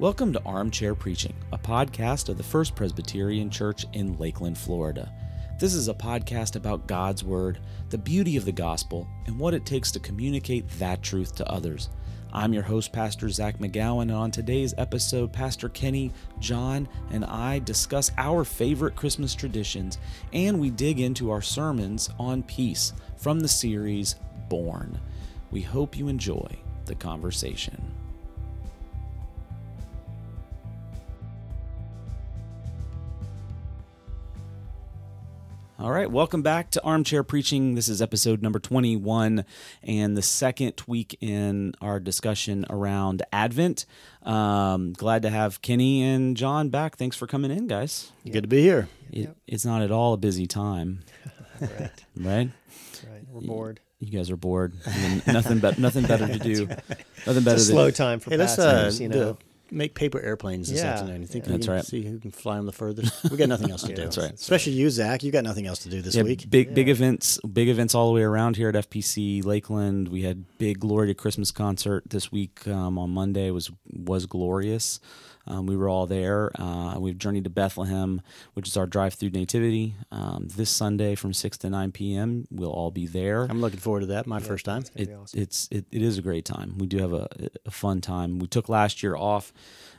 Welcome to Armchair Preaching, a podcast of the First Presbyterian Church in Lakeland, Florida. This is a podcast about God's Word, the beauty of the gospel, and what it takes to communicate that truth to others. I'm your host, Pastor Zach McGowan, and on today's episode, Pastor Kenny, John, and I discuss our favorite Christmas traditions, and we dig into our sermons on peace from the series Born. We hope you enjoy the conversation. All right, welcome back to Armchair Preaching. This is episode number 21 and the second week in our discussion around Advent. Um, glad to have Kenny and John back. Thanks for coming in, guys. Good to be here. It, it's not at all a busy time, right. right? Right. We're bored. You guys are bored. I mean, nothing, but nothing better to do. Nothing better It's a than slow time for Hey, let's uh, pastors, you know. Do- make paper airplanes this Yeah, afternoon. You think yeah. That's can right. see who can fly them the furthest? We got nothing else to do. That's right. Especially you, Zach. You got nothing else to do this yeah, week. big big events, big events all the way around here at FPC Lakeland. We had big Glory to Christmas concert this week um, on Monday. It was was glorious. Um, we were all there. Uh, we've journeyed to Bethlehem, which is our drive-through nativity. Um, this Sunday from six to nine p.m. We'll all be there. I'm looking forward to that. My first time. It's it, awesome. it's it, it is a great time. We do have a, a fun time. We took last year off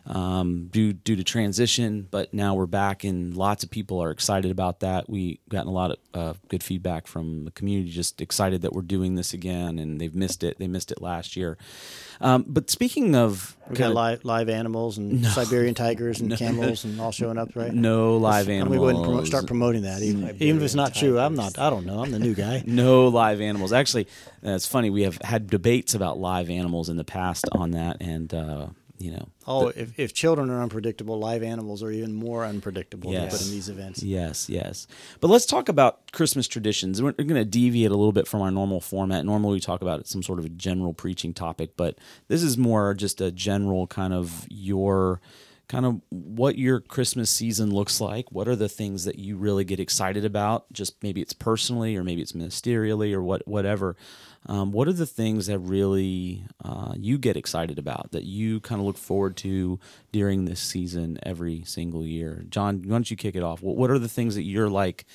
um, due due to transition, but now we're back, and lots of people are excited about that. We gotten a lot of uh, good feedback from the community, just excited that we're doing this again, and they've missed it. They missed it last year. Um, but speaking of We got live, live animals and Siberian tigers and camels and all showing up, right? no live I'm animals, ahead promote, start promoting that, even, even if it's not true. I'm not. I don't know. I'm the new guy. no live animals. Actually, uh, it's funny. We have had debates about live animals in the past on that, and uh, you know, Oh, if, if children are unpredictable, live animals are even more unpredictable Yes. in these events. Yes, yes. But let's talk about Christmas traditions. We're, we're going to deviate a little bit from our normal format. Normally, we talk about some sort of a general preaching topic, but this is more just a general kind of your kind of what your Christmas season looks like. What are the things that you really get excited about? Just maybe it's personally, or maybe it's ministerially, or what whatever. Um, what are the things that really uh, you get excited about that you kind of look forward to during this season every single year? John, why don't you kick it off? What, what are the things that you're like?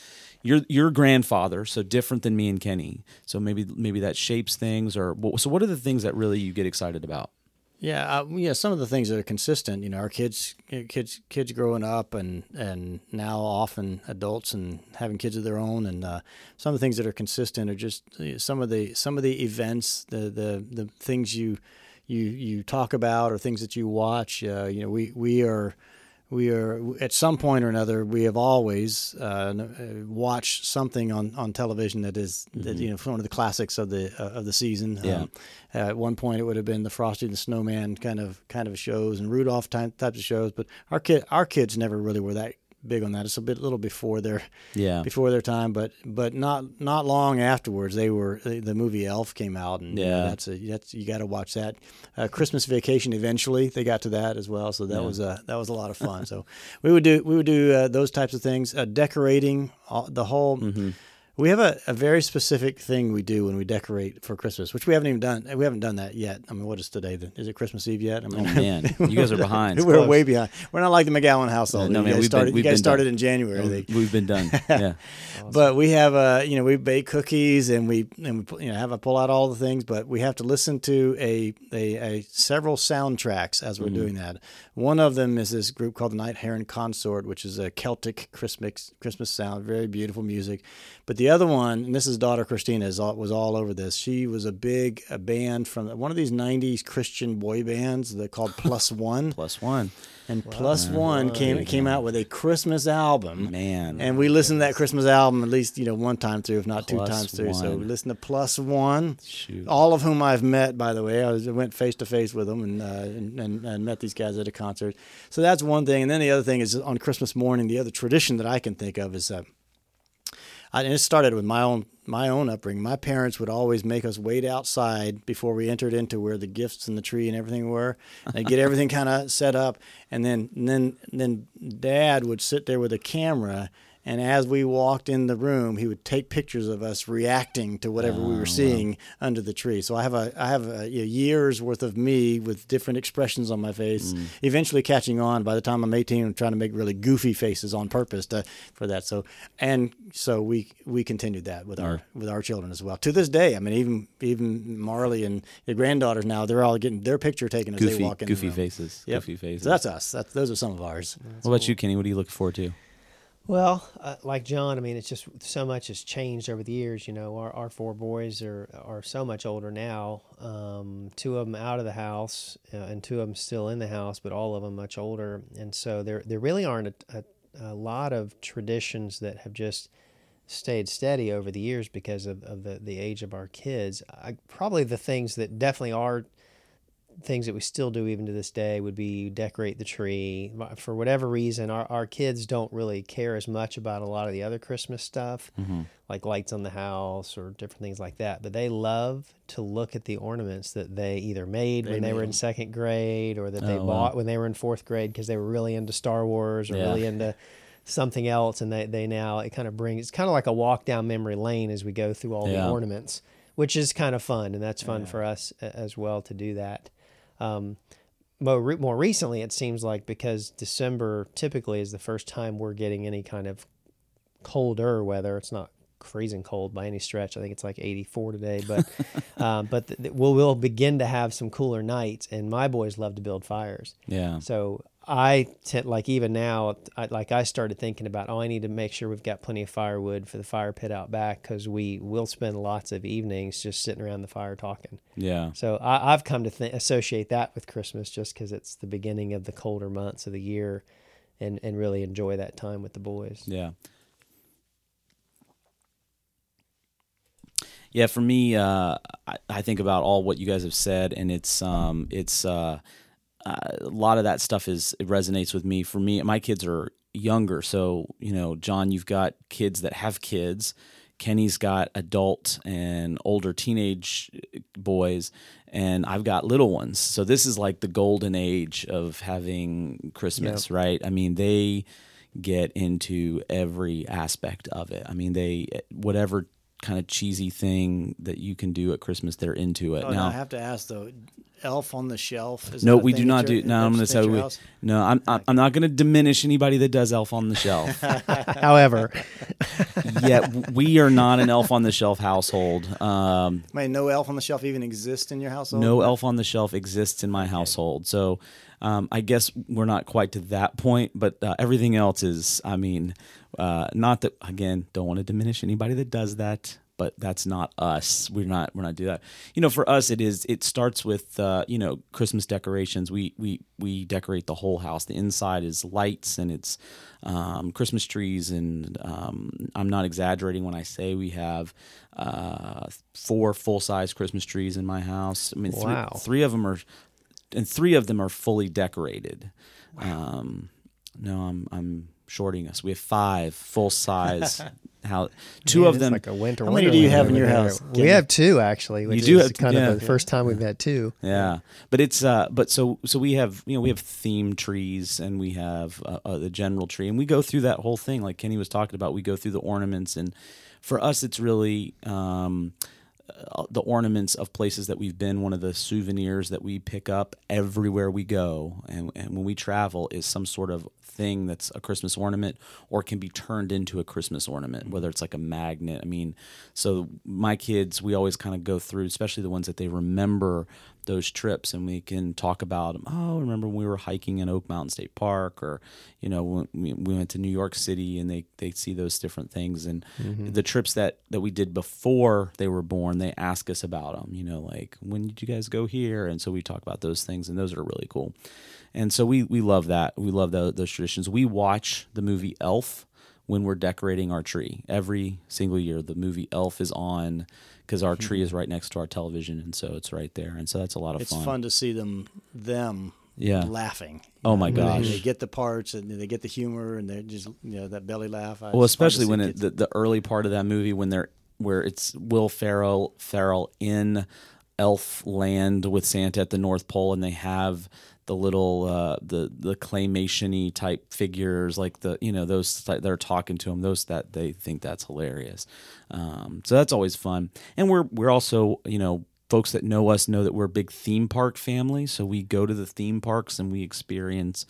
You're your grandfather, so different than me and Kenny. So maybe maybe that shapes things, or so. What are the things that really you get excited about? Yeah, uh, yeah. Some of the things that are consistent, you know, our kids, kids, kids growing up, and and now often adults and having kids of their own, and uh, some of the things that are consistent are just uh, some of the some of the events, the the the things you you you talk about or things that you watch. Uh, you know, we we are. We are at some point or another. We have always uh, uh, watched something on, on television that is that you know one of the classics of the uh, of the season. Yeah. Um, at one point, it would have been the Frosty the Snowman kind of kind of shows and Rudolph type, types of shows. But our kid our kids never really were that big on that. It's a bit little before their Yeah, before their time, but but not not long afterwards. They were the the movie Elf came out, and you know, Yeah. that's a that's you got to watch that. Uh, Christmas Vacation eventually they got to that as well, so that Yeah. was a that was a lot of fun. so we would do we would do uh, those types of things, uh, decorating all, the whole. Mm-hmm. We have a, a very specific thing we do when we decorate for Christmas, which we haven't even done. We haven't done that yet. I mean, what is today? then? Is it Christmas Eve yet? I Oh man, you guys are behind. we're Close. way behind. We're not like the McGowan household. no, man, guys we've been- started. we've you guys been done. started in January. Oh, they- We've been done. Yeah, but we have a you know we bake cookies and we and we you know have a pull out all the things but we have to listen to a a, a several soundtracks as we're mm-hmm. doing that one of them is this group called the night heron consort which is a celtic christmas christmas sound very beautiful music but the other one and this is daughter christina is all, was all over this she was a big a band from one of these 90s christian boy bands that called plus one plus one. and plus one came came out with a christmas album Man, and we listened to that Christmas album at least, you know, one time through, if not two times through. So One. we listened to Plus One, Shoot. all of whom I've met, by the way. I, was, I went face to face with them and, uh, and, and and met these guys at a concert. So that's one thing. And then the other thing is on Christmas morning, the other tradition that I can think of is. Uh, I, and it started with my own my own upbringing. My parents would always make us wait outside before we entered into where the gifts and the tree and everything were. They'd get everything kind of set up, and then and then and then Dad would sit there with a camera And as we walked in the room, he would take pictures of us reacting to whatever we Oh, were seeing under the tree. So I have a I have a, know, years worth of me with different expressions on my face. Mm. Eventually catching on. By the time I'm 18, I'm trying to make really goofy faces on purpose to, for that. So and so we we continued that with our with our children as well. To this day, I mean, even even Marley and the granddaughters now, they're all getting their picture taken as they walk in. goofy faces. Yep. Goofy faces. So that's us. That's those are some of ours. what about you, Kenny? What are you looking forward to? Well, uh, like John, I mean, it's just so much has changed over the years. You know, our, our four boys are are so much older now. Um, two of them out of the house, uh, and two of them still in the house, but all of them much older. And so there there really aren't a, a, a lot of traditions that have just stayed steady over the years because of, of the, the age of our kids. I, probably the things that definitely are things that we still do even to this day would be decorate the tree. For whatever reason, our, our kids don't really care as much about a lot of the other Christmas stuff, mm-hmm. like lights on the house or different things like that. But they love to look at the ornaments that they either made when they made were in second grade or that they Oh, wow. bought when they were in fourth grade because they were really into Star Wars or Yeah. really into something else. And they, they now, it kind of brings, it's kind of like a walk down memory lane as we go through all Yeah. the ornaments, which is kind of fun. And that's fun for us as well to do that. Um, more, more recently, it seems like because December typically is the first time we're getting any kind of colder weather. It's not freezing cold by any stretch. I think it's like 84 today, but um, but th- th- we'll we'll begin to have some cooler nights. And my boys love to build fires. Yeah. So I tend like even now, I, like I started thinking about, oh, I need to make sure we've got plenty of firewood for the fire pit out back because we will spend lots of evenings just sitting around the fire talking. Yeah. So I, I've come to th- associate that with Christmas just because it's the beginning of the colder months of the year, and and really enjoy that time with the boys. Yeah. Yeah, for me, uh, I, I think about all what you guys have said, and it's um, it's uh, uh, a lot of that stuff is it resonates with me. For me, my kids are younger, so you know, John, you've got kids that have kids. Kenny's got adult and older teenage boys, and I've got little ones. So this is like the golden age of having Christmas, right? I mean, they get into every aspect of it. I mean, they whatever kind of cheesy thing that you can do at Christmas, they're into it. Oh, now, now I have to ask though, Elf on the Shelf. Is no, we do not do. No, I'm going to that's say we. No, I'm. I'm I'm not going to diminish anybody that does Elf on the Shelf. However, Yet we are not an Elf on the Shelf household. Um, May no Elf on the Shelf even exists in your household? no Elf on the Shelf exists in my household. So um, I guess we're not quite to that point, but uh, everything else is. I mean, uh, not that again. Don't want to diminish anybody that does that. But that's not us. We're not. We're not do that. You know, for us, it is. It starts with uh, you know Christmas decorations. We we we decorate the whole house. The inside is lights and it's um, Christmas trees. And um, I'm not exaggerating when I say we have uh, four full size Christmas trees in my house. I mean, three, Wow. three of them are and three of them are fully decorated. Um, no, I'm I'm shorting us. We have five full size. how two Man, of them? like a winter. How many do you have in your there. house, We Kenny? have two actually, which do is have- kind yeah. of the first time we've had two. Yeah, but it's uh, but so so we have you know we have theme trees and we have uh, uh, the general tree and we go through that whole thing like Kenny was talking about. We go through the ornaments and for us it's really um, uh, the ornaments of places that we've been. One of the souvenirs that we pick up everywhere we go and and when we travel is some sort of thing that's a Christmas ornament or can be turned into a Christmas ornament, whether it's like a magnet. I mean, so my kids, we always kind of go through, especially the ones that they remember those trips and we can talk about them. Oh, remember when we were hiking in Oak Mountain State Park or, you know, when we, we went to New York City and they, they see those different things. And mm-hmm. the trips that, that we did before they were born, they ask us about them, you know, like when did you guys go here? And so we talk about those things and those are really cool. And so we, we love that. We love tho- those traditions. We watch the movie Elf when we're decorating our tree every single year. The movie Elf is on because our tree mm-hmm. is right next to our television, and so it's right there, and so that's a lot of It's fun. It's fun to see them them Yeah. laughing. Oh my they- gosh. They, get the parts and they get the humor and they're just you know that belly laugh. Well, especially when it, the, the early part of that movie when they're where it's Will Ferrell Ferrell in elf land with Santa at the North Pole, and they have the little uh, the the claymation-y type figures, like the you know those that are talking to them. Those that they think that's hilarious. Um, so that's always fun, and we're we're also you know folks that know us know that we're a big theme park family. So we go to the theme parks and we experience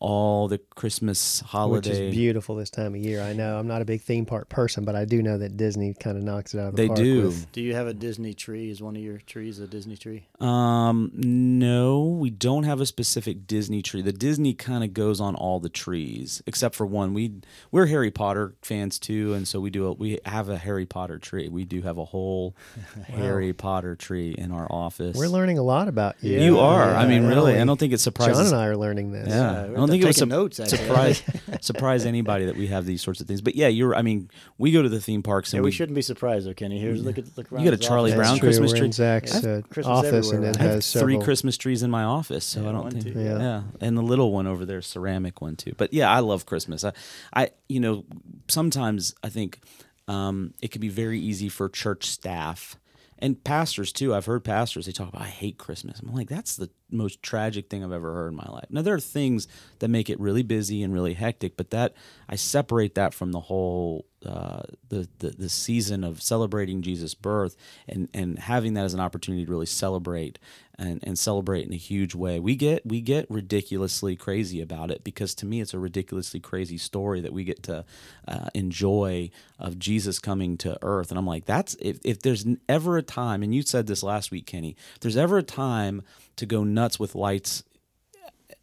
all the Christmas holiday. Which is beautiful this time of year. I know I'm not a big theme park person, but I do know that Disney kind of knocks it out of the They park. do. with- Do you have a Disney tree? Is one of your trees a Disney tree? Um, no, we don't have a specific Disney tree. The Disney kind of goes on all the trees except for one. We we're Harry Potter fans too, and so we do a, we have a Harry Potter tree. We do have a whole Harry Potter tree in our office. We're learning a lot about you. You are. I mean, Yeah, really. I don't think it surprises. John and I are learning this. Yeah, Uh, I we're don't think it was taking su- notes, actually. surprise surprise anybody that we have these sorts of things. But yeah, you're. I mean, we go to the theme parks and Yeah, we shouldn't be surprised, though, Kenny. Here's look at look around. You got a Charlie office. Brown true. Christmas We're tree. in Zach's Have uh, Christmas office, and everywhere it around. I have has three several. Christmas trees in my office, so Yeah, I don't one, think. too. Yeah. Yeah. and the little one over there, ceramic one too. But yeah, I love Christmas. I, I, you know, sometimes I think um, it can be very easy for church staff and pastors too. I've heard pastors they talk about I hate Christmas. I'm like that's the most tragic thing I've ever heard in my life. Now there are things that make it really busy and really hectic, but that I separate that from the whole uh, the, the the season of celebrating Jesus' birth and and having that as an opportunity to really celebrate and, and celebrate in a huge way. We get we get ridiculously crazy about it because to me it's a ridiculously crazy story that we get to uh, enjoy of Jesus coming to earth. And I'm like, that's if if there's ever a time, and you said this last week, Kenny, if there's ever a time to go nuts with lights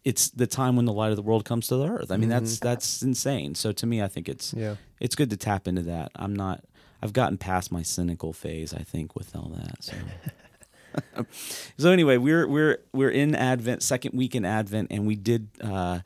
it's the time when the light of the world comes to the earth. I mean, that's that's insane. So to me, I think it's Yeah. it's good to tap into that. I'm not. I've gotten past my cynical phase. I think with all that. So. so anyway, we're we're we're in Advent, second week in Advent, and we did uh,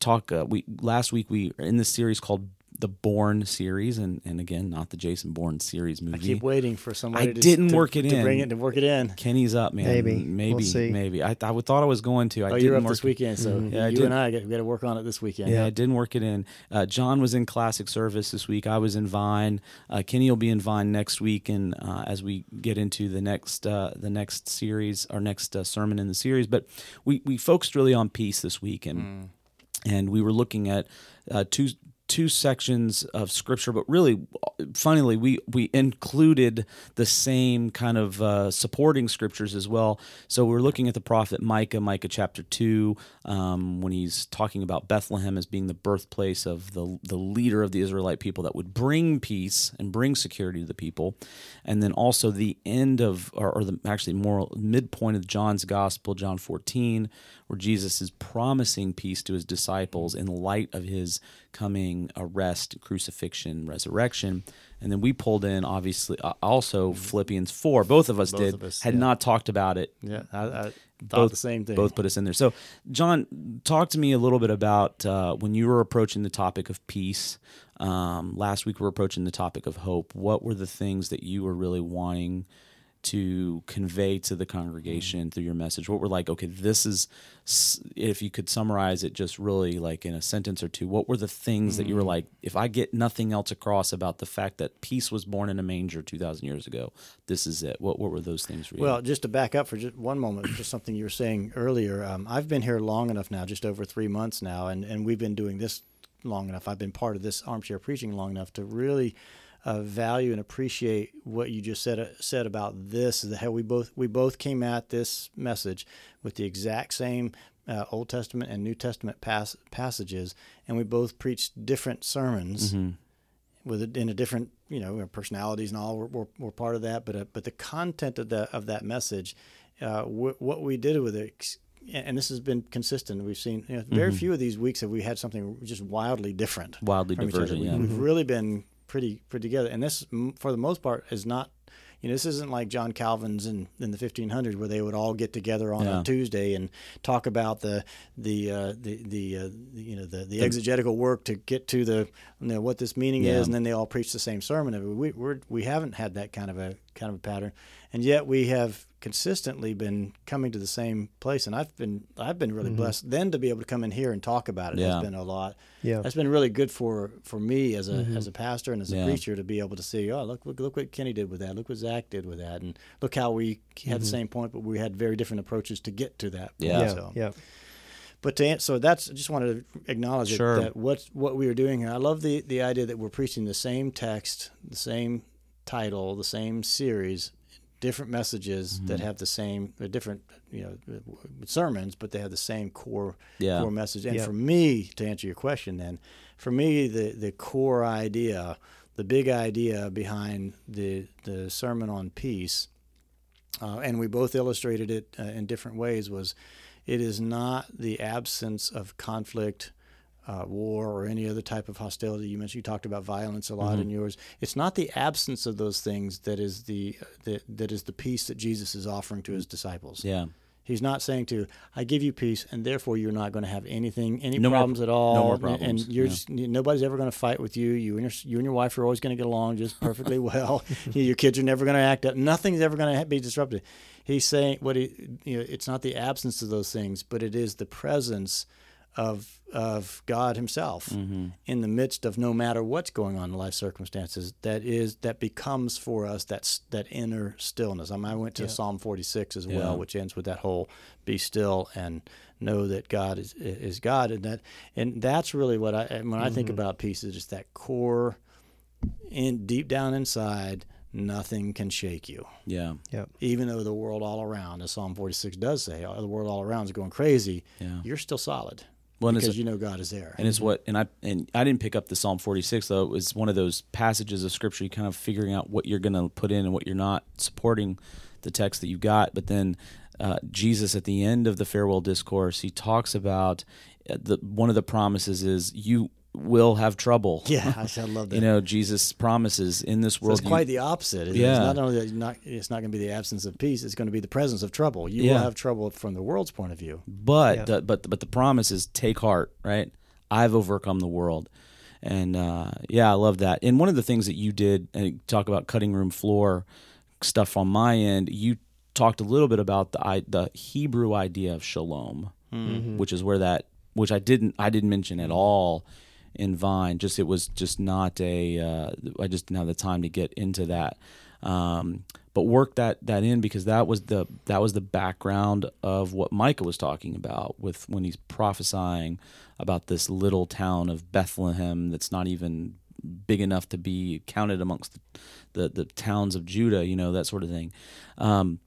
talk. Uh, we last week we in this series called the Born series, and and again, not the Jason Bourne series movie. I keep waiting for somebody. I to, didn't to- work it to bring it to work it in. Kenny's up, man. Maybe. maybe, We'll see. maybe. I, I thought I was going to. I Oh, didn't you're up this weekend, so Yeah, I you did. and I got, got to work on it this weekend. Yeah, I didn't work it in. Uh, John was in classic service this week. I was in Vine. Uh, Kenny will be in Vine next week, and uh, as we get into the next uh, the next series, our next uh, sermon in the series. But we we focused really on peace this week, and and we were looking at uh, two two sections of scripture but really funnily we we included the same kind of uh, supporting scriptures as well. So we're looking at the prophet micah micah chapter 2 um, when he's talking about bethlehem as being the birthplace of the the leader of the israelite people that would bring peace and bring security to the people. And then also the end of or, or the actually more midpoint of john's gospel john 14 where jesus is promising peace to his disciples in light of his coming arrest crucifixion resurrection and then we pulled in obviously uh, also philippians 4 both of us Both did of us, had yeah. not talked about it yeah. I, I thought both the same thing. Both put us in there. So, John, talk to me a little bit about uh, when you were approaching the topic of peace. Um, last week we were approaching the topic of hope. What were the things that you were really wanting to convey to the congregation through your message? What were like, okay, this is, if you could summarize it just really like in a sentence or two, what were the things that you were like, if I get nothing else across about the fact that peace was born in a manger 2,000 years ago, this is it? What, what were those things for you? Well, just to back up for just one moment, just something you were saying earlier. Um, I've been here long enough now, just over three months now, and, and we've been doing this long enough. I've been part of this armchair preaching long enough to really uh, value and appreciate what you just said uh, said about this. Is that how we both we both came at this message with the exact same uh, Old Testament and New Testament pass, passages, and we both preached different sermons with it in a different, you know, personalities and all. We're, we're, we're part of that, but uh, but the content of that of that message, uh, wh- what we did with it, and this has been consistent. We've seen you know, very few of these weeks have we had something just wildly different, Wildly divergent, yeah. We've really been pretty pretty together, and this, for the most part, is not. You know, this isn't like John Calvin's in, in the 1500s where they would all get together on Yeah. a Tuesday and talk about the the uh, the the, uh, the you know the, the exegetical work to get to the you know what this meaning Yeah. is, and then they all preach the same sermon. We we're, we haven't had that kind of a kind of a pattern, and yet we have consistently been coming to the same place, and I've been I've been really Mhm. blessed. Then to be able to come in here and talk about it Yeah. has been a lot. Yeah. That's been really good for for me as a Mhm. as a pastor and as a Yeah. preacher to be able to see. Oh, look look look what Kenny did with that. Look what Zach did with that, and look how we had the Mhm. same point, but we had very different approaches to get to that. Yeah. Point, Yeah. so. Yeah. But to answer, so that's I just wanted to acknowledge it, that what what we are doing here. I love the the idea that we're preaching the same text, the same title, the same series, different messages that Mm-hmm. have the same they're different you know sermons, but they have the same core Yeah. core message. And Yeah. for me, to answer your question, then for me the the core idea, the big idea behind the the sermon on peace, uh, and we both illustrated it uh, in different ways was it is not the absence of conflict, uh, war, or any other type of hostility. You mentioned you talked about violence a lot in yours. It's not the absence of those things that is the that, that is the peace that Jesus is offering to his disciples. Yeah. He's not saying to, "I give you peace, and therefore you're not going to have anything, any No more- problems at all, no more and- problems, and you're yeah. just nobody's ever going to fight with you. You and your you and your wife are always going to get along just perfectly well. your kids are never going to act up. Nothing's ever going to be disrupted." He's saying what he, you know, it's not the absence of those things, but it is the presence of of God Himself Mm-hmm. in the midst of no matter what's going on in life circumstances. That is that becomes for us that that inner stillness. I, mean, I went to Yeah. Psalm 46 as Yeah. well, which ends with that whole "Be still and know that God is is God," and that and that's really what I and when I think Mhm. about peace is just that core, in deep down inside, nothing can shake you Yeah. even though the world all around, as Psalm 46 does say, the world all around is going crazy, Yeah. you're still solid Well, because you know God is there. And it's what and I and I didn't pick up the Psalm 46 though. It was one of those passages of scripture you kind of figuring out what you're going to put in and what you're not supporting the text that you got. But then uh, Jesus at the end of the farewell discourse, he talks about uh, the one of the promises is you will have trouble. yeah, I I love that. You know, Jesus promises in this so world. it's you- quite the opposite. It's Yeah. not only that not, it's not going to be the absence of peace; it's going to be the presence of trouble. You Yeah. will have trouble from the world's point of view. But Yeah. the, but but the promise is take heart, right? I've overcome the world, and uh, yeah, I love that. And one of the things that you did, and talk about cutting room floor stuff on my end, you talked a little bit about the I, the Hebrew idea of shalom, Mhm. which is where that which I didn't I didn't mention at all in Vine. Just it was just not a uh, I just didn't have the time to get into that. Um, but work that that in because that was the that was the background of what Micah was talking about with when he's prophesying about this little town of Bethlehem that's not even big enough to be counted amongst the the, the towns of Judah, you know that sort of thing. Um,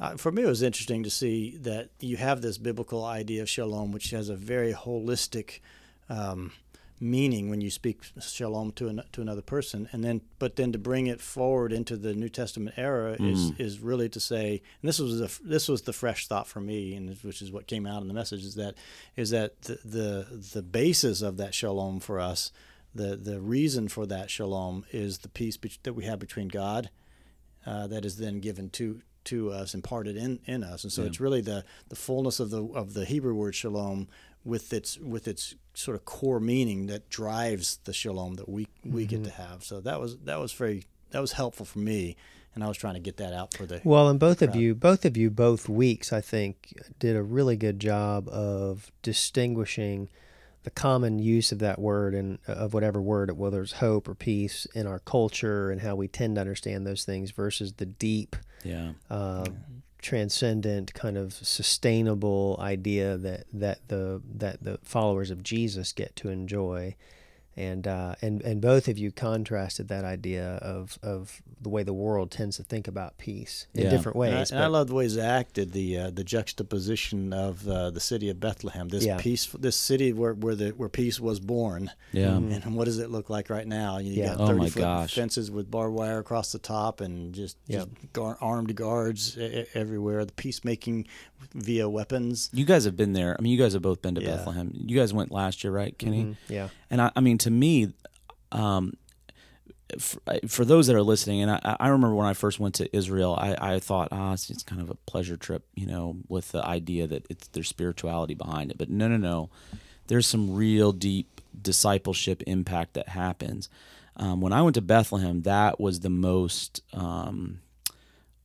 Uh, for me, it was interesting to see that you have this biblical idea of shalom, which has a very holistic um, meaning when you speak shalom to an, to another person, and then but then to bring it forward into the New Testament era is Mm. is really to say, and this was the this was the fresh thought for me, and which is what came out in the message is that is that the the, the basis of that shalom for us. The, the reason for that shalom is the peace be- that we have between God uh, that is then given to to us, imparted in, in us, and so Yeah. it's really the the fullness of the of the Hebrew word shalom with its with its sort of core meaning that drives the shalom that we we get to have. So that was that was very that was helpful for me, and I was trying to get that out for the Well, and both of you, both of you, both weeks, I think, did a really good job of distinguishing the common use of that word and of whatever word, whether it's hope or peace, in our culture and how we tend to understand those things versus the deep, yeah, uh, transcendent, kind of sustainable idea that that the that the followers of Jesus get to enjoy. And, uh, and and both of you contrasted that idea of, of the way the world tends to think about peace in Yeah. different And I, ways. and I love the way Zach did the uh, the juxtaposition of uh, the city of Bethlehem, this Yeah. peace, this city where where the where peace was born, yeah. Mhm. and what does it look like right now? You Yeah. got Oh thirty my foot gosh. fences with barbed wire across the top, and just, Yep. just gar- armed guards everywhere. The peacemaking via weapons. You guys have been there. I mean, you guys have both been to Yeah. Bethlehem. You guys went last year, right, Kenny? Mhm. Yeah. And I, I mean, to me, um, for, for those that are listening, and I, I remember when I first went to Israel, I, I thought, ah, it's, it's kind of a pleasure trip, you know, with the idea that it's there's spirituality behind it. But no, no, no, there's some real deep discipleship impact that happens. Um, when I went to Bethlehem, that was the most um,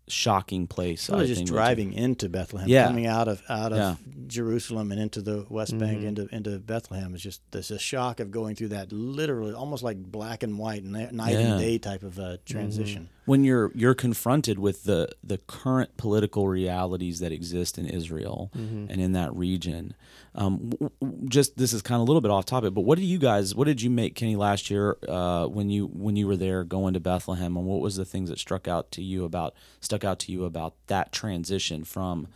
shocking place. Really I just think, driving into Bethlehem, Yeah. coming out of out of Yeah. Jerusalem and into the West Bank into into Bethlehem is just there's a shock of going through that literally almost like black and white night night Yeah. and day type of uh, transition. When you're you're confronted with the the current political realities that exist in Israel and in that region. Um, w- w- just this is kind of a little bit off topic, but what did you guys? What did you make Kenny last year uh, when you when you were there going to Bethlehem? And what was the things that struck out to you about stuck out to you about that transition from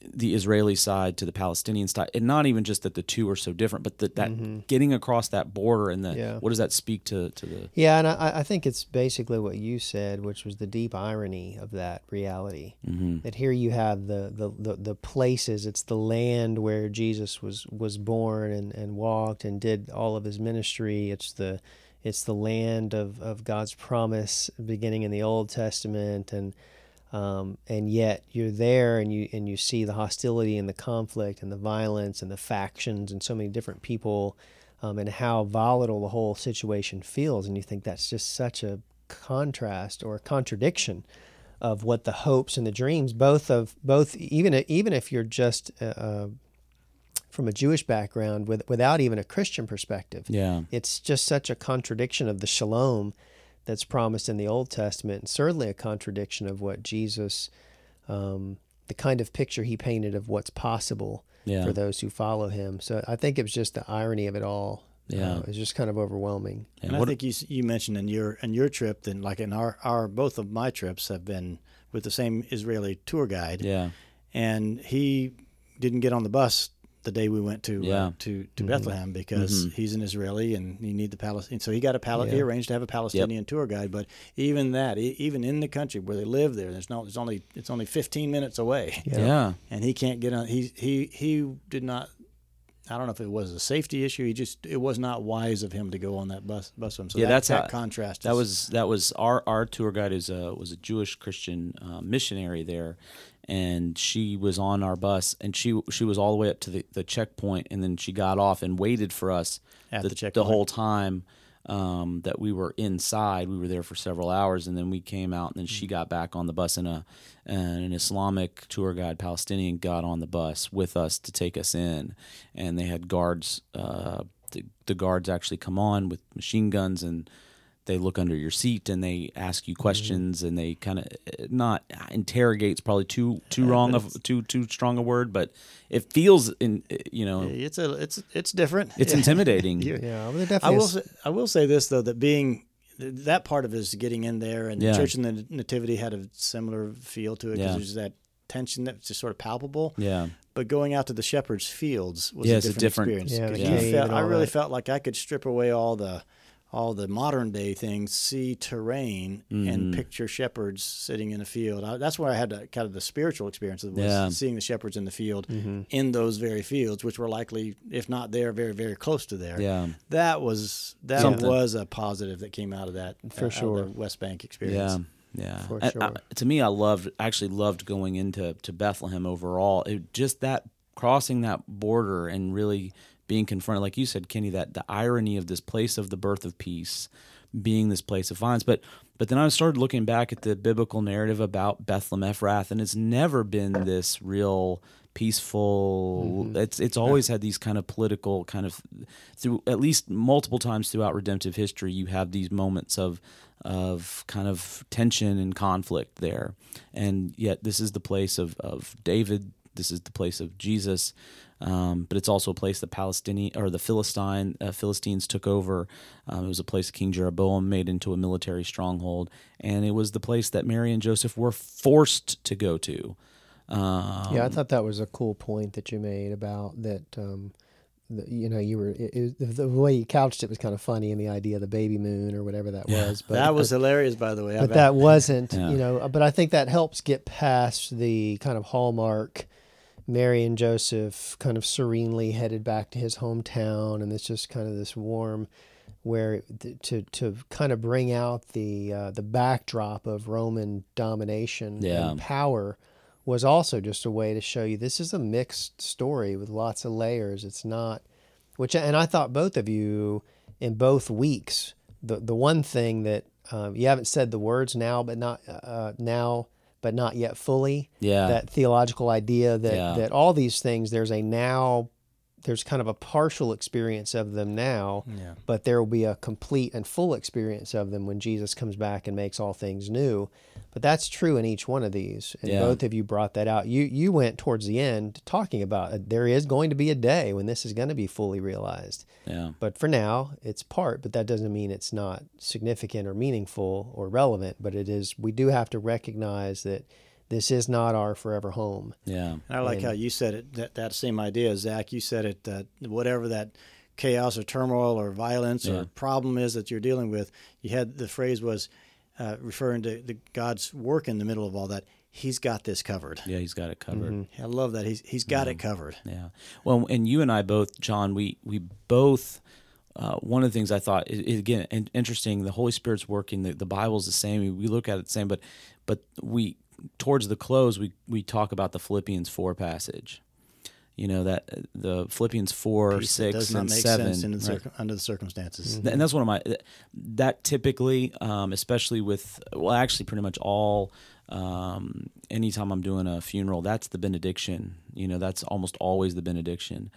the Israeli side to the Palestinian side, and not even just that the two are so different, but that, that getting across that border and the Yeah. what does that speak to to the Yeah, and I, I think it's basically what you said, which was the deep irony of that reality. Mm-hmm. That here you have the, the, the, the places, it's the land where Jesus was, was born and, and walked and did all of his ministry. It's the it's the land of, of God's promise beginning in the Old Testament and um, and yet you're there and you and you see the hostility and the conflict and the violence and the factions and so many different people um, and how volatile the whole situation feels. And you think that's just such a contrast or a contradiction of what the hopes and the dreams both of both even even if you're just uh, uh, from a Jewish background with without even a Christian perspective yeah. it's just such a contradiction of the shalom that's promised in the Old Testament, and certainly a contradiction of what Jesus, um, the kind of picture he painted of what's possible Yeah. for those who follow him. So I think it was just the irony of it all. Yeah. uh, it was just kind of overwhelming. And And I think you you mentioned in your in your trip, then like in our our both of my trips have been with the same Israeli tour guide, yeah and he didn't get on the bus the day we went to Yeah. uh, to to Bethlehem because Mhm. he's an Israeli and he need the Palestinian. So he got a Pal- he arranged to have a Palestinian tour guide. But even that, e- even in the country where they live there, there's no, there's only it's only 15 minutes away, yeah. and he can't get on. He he he did not. I don't know if it was a safety issue. He just it was not wise of him to go on that bus bus with him. So Yeah, that, that's that how- contrast. That is- was that was our our tour guide is a was a Jewish Christian uh, missionary there, and she was on our bus, and she she was all the way up to the, the checkpoint, and then she got off and waited for us At the, the checkpoint. whole time um, that we were inside. We were there for several hours, and then we came out, and then she got back on the bus, and a and an Islamic tour guide, Palestinian, got on the bus with us to take us in, and they had guards. Uh, the, the guards actually come on with machine guns and they look under your seat and they ask you mm-hmm. questions and they kind of eh, not uh, interrogate's probably too too wrong of too too strong a word but it feels in eh, you know it's a it's it's different. it's intimidating Yeah, well, there I will say, I will say this though that being that part of it is getting in there and Yeah. the church and the nativity had a similar feel to it because Yeah. there's that tension that's just sort of palpable. yeah But going out to the shepherd's fields was Yeah, a it's a different, different- experience. Yeah, 'Cause the you cave felt, I really that. felt like I could strip away all the all the modern day things, see terrain, Mm-hmm. and picture shepherds sitting in a field. I, that's where I had a, kind of the spiritual experience of was Yeah. seeing the shepherds in the field Mm-hmm. in those very fields, which were likely, if not there, very very close to there. yeah That was that Something. was a positive that came out of that For out of sure. the West Bank experience. Yeah, yeah. For And, uh, sure. to me, I loved actually loved going into to Bethlehem overall. It, just that crossing that border and really being confronted, like you said, Kenny, that the irony of this place of the birth of peace being this place of violence. But but then I started looking back at the biblical narrative about Bethlehem Ephrath, and it's never been this real peaceful. Mm-hmm. It's it's always had these kind of political kind of through at least multiple times throughout redemptive history. You have these moments of of kind of tension and conflict there, and yet this is the place of of David. This is the place of Jesus, um, but it's also a place that Palestinian or the Philistine uh, Philistines took over. Um, it was a place that King Jeroboam made into a military stronghold, and it was the place that Mary and Joseph were forced to go to. Um, yeah, I thought that was a cool point that you made about that. Um, the, you know, you were it, it, the way you couched it was kind of funny, in the idea of the baby moon or whatever that Yeah. was. But that was hilarious, by the way. but I've- that wasn't Yeah. you know but i think that helps get past the kind of hallmark mary and joseph kind of serenely headed back to his hometown and it's just kind of this warm where to to kind of bring out the uh, the backdrop of roman domination Yeah. and power was also just a way to show you this is a mixed story with lots of layers it's not which and I thought both of you in both weeks the the one thing that um, you haven't said the words now but not uh, now but not yet fully. Yeah. That theological idea that Yeah. that all these things there's a now there's kind of a partial experience of them now, Yeah. but there will be a complete and full experience of them when Jesus comes back and makes all things new. But that's true in each one of these, and Yeah. both of you brought that out. You you went towards the end talking about uh, there is going to be a day when this is going to be fully realized. yeah. But for now, it's part, but that doesn't mean it's not significant or meaningful or relevant. But it is. We do have to recognize that this is not our forever home. Yeah. And I like how you said it. That that same idea, Zach. You said it. That whatever that chaos or turmoil or violence Yeah. or problem is that you're dealing with, you had the phrase was uh, referring to the God's work in the middle of all that. He's got this covered. Yeah, he's got it covered. I love that. He's he's got it covered. Yeah. Well, and you and I both, John, we we both. Uh, one of the things I thought, i i- again, in, interesting. The Holy Spirit's working. The, the Bible's the same. We, we look at it the same, but but we towards the close we we talk about the Philippians four passage. You know that uh, the Philippians four, six, and seven, the right? under the circumstances. Th- and that's one of my that typically um, especially with well actually pretty much all um, anytime i'm doing a funeral that's the benediction you know that's almost always the benediction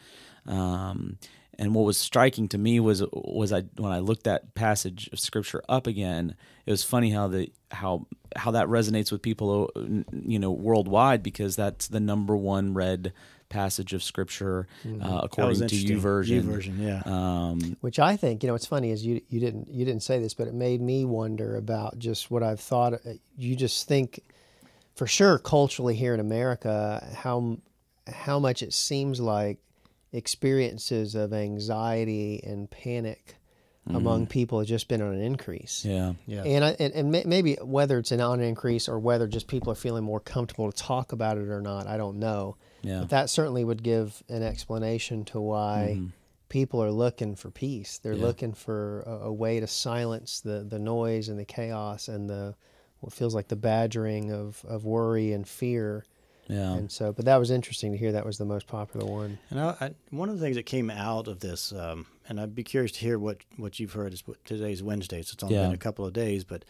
um, and what was striking to me was was I when I looked that passage of scripture up again, it was funny how the how how that resonates with people uh, you know worldwide because that's the number one read passage of scripture uh, Mm-hmm. That was according to interesting. YouVersion. Version, yeah. Um, Which I think, you know, it's funny is you you didn't you didn't say this, but it made me wonder about just what I've thought. uh, You just think, for sure, culturally here in America, how how much it seems like experiences of anxiety and panic mm-hmm. among people has just been on an increase. yeah. yeah. And, I, and and may- maybe whether it's an on increase or whether just people are feeling more comfortable to talk about it or not, I don't know. Yeah. But that certainly would give an explanation to why mm-hmm. people are looking for peace. They're Yeah. looking for a, a way to silence the, the noise and the chaos and the what feels like the badgering of, of worry and fear. Yeah. And so, but that was interesting to hear. That was the most popular one. And I, I, one of the things that came out of this, um, and I'd be curious to hear what, what you've heard. Is what, today's Wednesday, so it's only Yeah. been a couple of days, but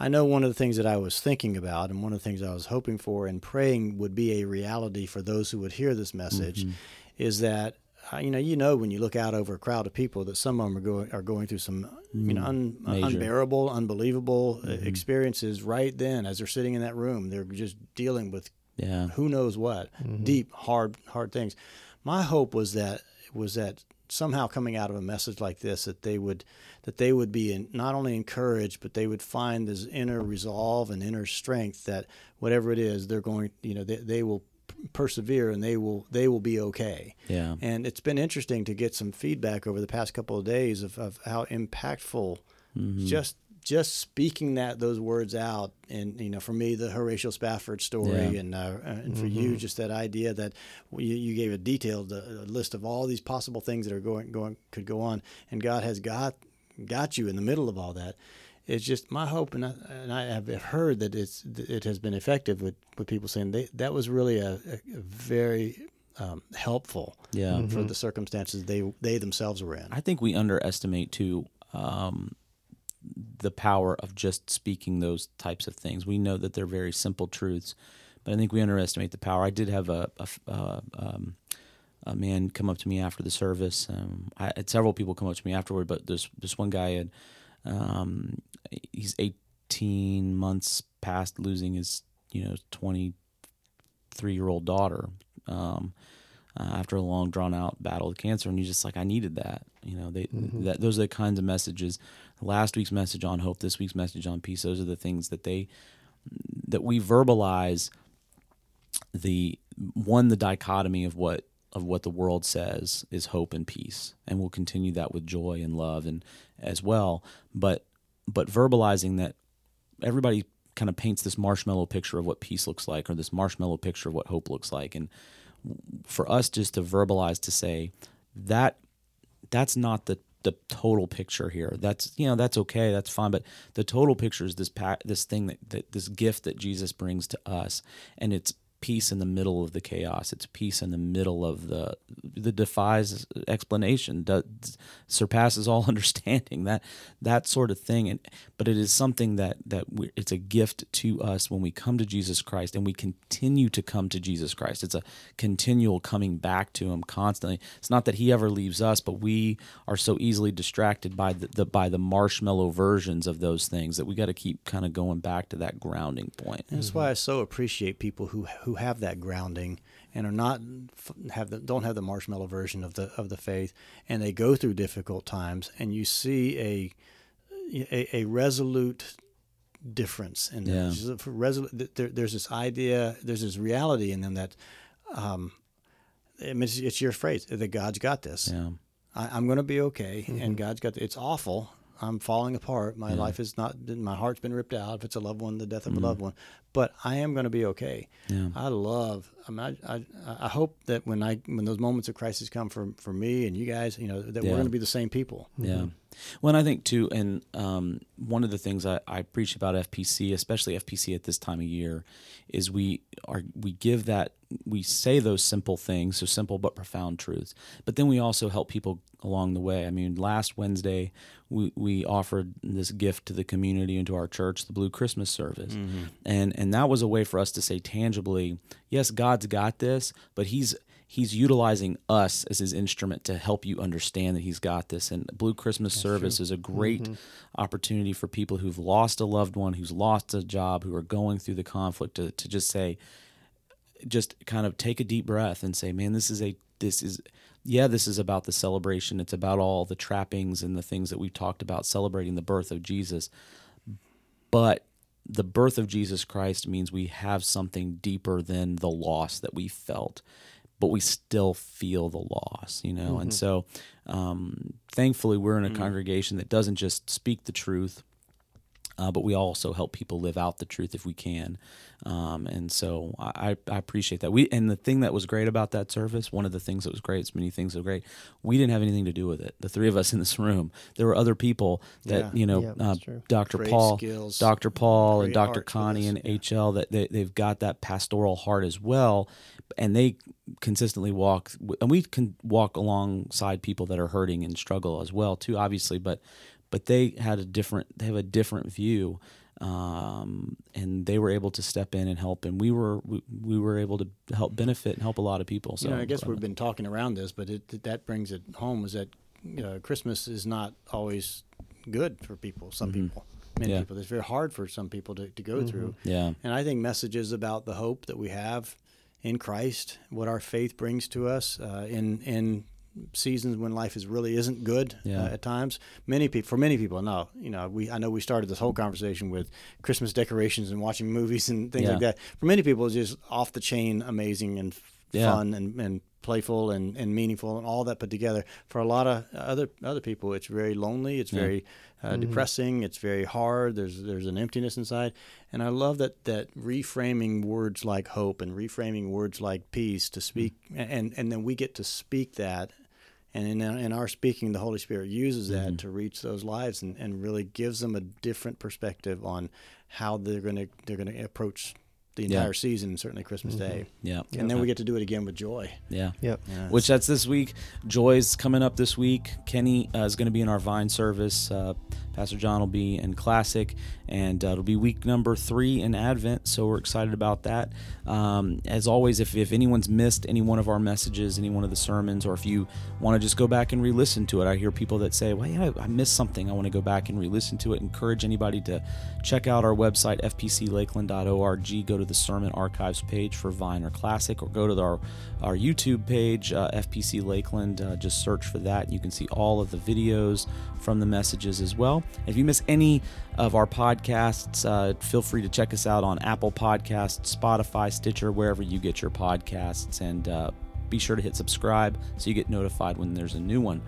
I know one of the things that I was thinking about, and one of the things I was hoping for and praying would be a reality for those who would hear this message, Mm-hmm. is that uh, you know you know when you look out over a crowd of people that some of them are going are going through some you know un, Mm, unbearable, unbelievable uh Mm-hmm. experiences right then as they're sitting in that room. They're just dealing with Yeah. who knows what? Mm-hmm. Deep hard hard things. My hope was that was that somehow coming out of a message like this that they would that they would be in, not only encouraged but they would find this inner resolve and inner strength that whatever it is they're going you know they, they will persevere and they will they will be okay. Yeah. and it's been interesting to get some feedback over the past couple of days of, of how impactful mm-hmm. just just speaking that those words out and you know for me the Horatio Spafford story Yeah. and uh, and for you just that idea that you, you gave a detailed uh, list of all these possible things that are going going could go on and God has got got you in the middle of all that it's just my hope and I, and I have heard that it's it has been effective with, with people saying they, that was really a, a, a very um, helpful Yeah. for the circumstances they they themselves were in. I think we underestimate too um, the power of just speaking those types of things. We know that they're very simple truths, but I think we underestimate the power. I did have a a, uh, um, a man come up to me after the service. Um, I had several people come up to me afterward, but this this one guy had um, he's 18 months past losing his you know 23 year old daughter. Um, uh, after a long drawn out battle with cancer and he's just like i needed that you know they that those are the kinds of messages last week's message on hope this week's message on peace those are the things that they that we verbalize the one the dichotomy of what of what the world says is hope and peace. And we'll continue that with joy and love and as well. But but verbalizing that everybody kind of paints this marshmallow picture of what peace looks like or this marshmallow picture of what hope looks like. And for us just to verbalize to say that that's not the the total picture here. That's you know that's okay, that's fine, but the total picture is this this thing that, that this gift that Jesus brings to us, and it's peace in the middle of the chaos. It's peace in the middle of the the defies explanation, that surpasses all understanding. That that sort of thing. And but it is something that that we, it's a gift to us when we come to Jesus Christ and we continue to come to Jesus Christ. It's a continual coming back to Him constantly. It's not that He ever leaves us, but we are so easily distracted by the, the by the marshmallow versions of those things that we got to keep kind of going back to that grounding point. That's why I so appreciate people who who have that grounding and are not have the, don't have the marshmallow version of the of the faith, and they go through difficult times, and you see a a, a resolute difference in them. Yeah. Resolute, there, there's this idea, there's this reality in them that, um, I mean, it's, it's your phrase that God's got this. Yeah. I, am going to be okay, mm-hmm. and God's got. The, it's awful. I'm falling apart. My yeah. life is not. My heart's been ripped out. If it's a loved one, the death of mm-hmm. a loved one, but I am going to be okay. Yeah. I love. I, mean, I, I, I hope that when I when those moments of crisis come for for me and you guys, you know, that yeah. we're going to be the same people. Yeah. Mm-hmm. Well, I think too, and um, one of the things I, I preach about FPC, especially FPC at this time of year, is we are we give that we say those simple things, so simple but profound truths. But then we also help people along the way. I mean, last Wednesday we, we offered this gift to the community and to our church, the Blue Christmas service, mm-hmm. and and that was a way for us to say tangibly, yes, God's got this, but He's he's utilizing us as his instrument to help you understand that he's got this. And Blue Christmas That's Service true. is a great mm-hmm. opportunity for people who've lost a loved one, who's lost a job, who are going through the conflict to, to just say, just kind of take a deep breath and say, man, this is a, this is, yeah, this is about the celebration. It's about all the trappings and the things that we've talked about celebrating the birth of Jesus. But the birth of Jesus Christ means we have something deeper than the loss that we felt but we still feel the loss, you know. Mm-hmm. And so, um, thankfully, we're in a mm-hmm. congregation that doesn't just speak the truth, uh, but we also help people live out the truth if we can. Um, and so I, I, appreciate that. We and the thing that was great about that service, one of the things that was great, it's many things that were great. We didn't have anything to do with it. The three of us in this room. There were other people that yeah. you know, yeah, uh, Dr. Paul, skills, Dr. Paul, and Dr. Connie and yeah. HL that they, they've got that pastoral heart as well, and they consistently walk and we can walk alongside people that are hurting and struggle as well too obviously but but they had a different they have a different view um, and they were able to step in and help and we were we, we were able to help benefit and help a lot of people so you know, i guess we've been talking around this but it, that brings it home is that you know, christmas is not always good for people some mm-hmm. people many yeah. people it's very hard for some people to, to go mm-hmm. through yeah and i think messages about the hope that we have in Christ, what our faith brings to us uh, in in seasons when life is really isn't good yeah. uh, at times. Many people, for many people, no, you know, we I know we started this whole conversation with Christmas decorations and watching movies and things yeah. like that. For many people, it's just off the chain, amazing and yeah. fun and, and playful and, and meaningful and all that put together. For a lot of other other people, it's very lonely. It's very uh, mm-hmm. depressing. It's very hard. There's there's an emptiness inside, and I love that that reframing words like hope and reframing words like peace to speak, mm-hmm. and and then we get to speak that. And in, in our speaking, the Holy Spirit uses that mm-hmm. to reach those lives and, and really gives them a different perspective on how they're going to they're going to approach the entire yeah. season, certainly Christmas mm-hmm. Day. Yeah. And then we get to do it again with Joy. Yeah. Yep. Yeah. Which that's this week. Joy's coming up this week. Kenny uh, is going to be in our Vine service. Uh, Pastor John will be in Classic, and uh, it'll be week number three in Advent. So we're excited about that. Um, as always, if, if anyone's missed any one of our messages, any one of the sermons, or if you want to just go back and re listen to it, I hear people that say, well, yeah, I missed something. I want to go back and re listen to it. Encourage anybody to check out our website, fpclakeland.org. Go to the Sermon Archives page for Vine or Classic, or go to our, our YouTube page, uh, FPC Lakeland. Uh, just search for that. You can see all of the videos from the messages as well. If you miss any of our podcasts, uh, feel free to check us out on Apple Podcasts, Spotify, Stitcher, wherever you get your podcasts, and uh, be sure to hit subscribe so you get notified when there's a new one.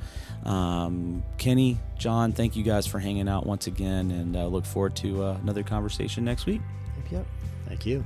Um, Kenny, John, thank you guys for hanging out once again, and uh, look forward to uh, another conversation next week. Yep. Thank you.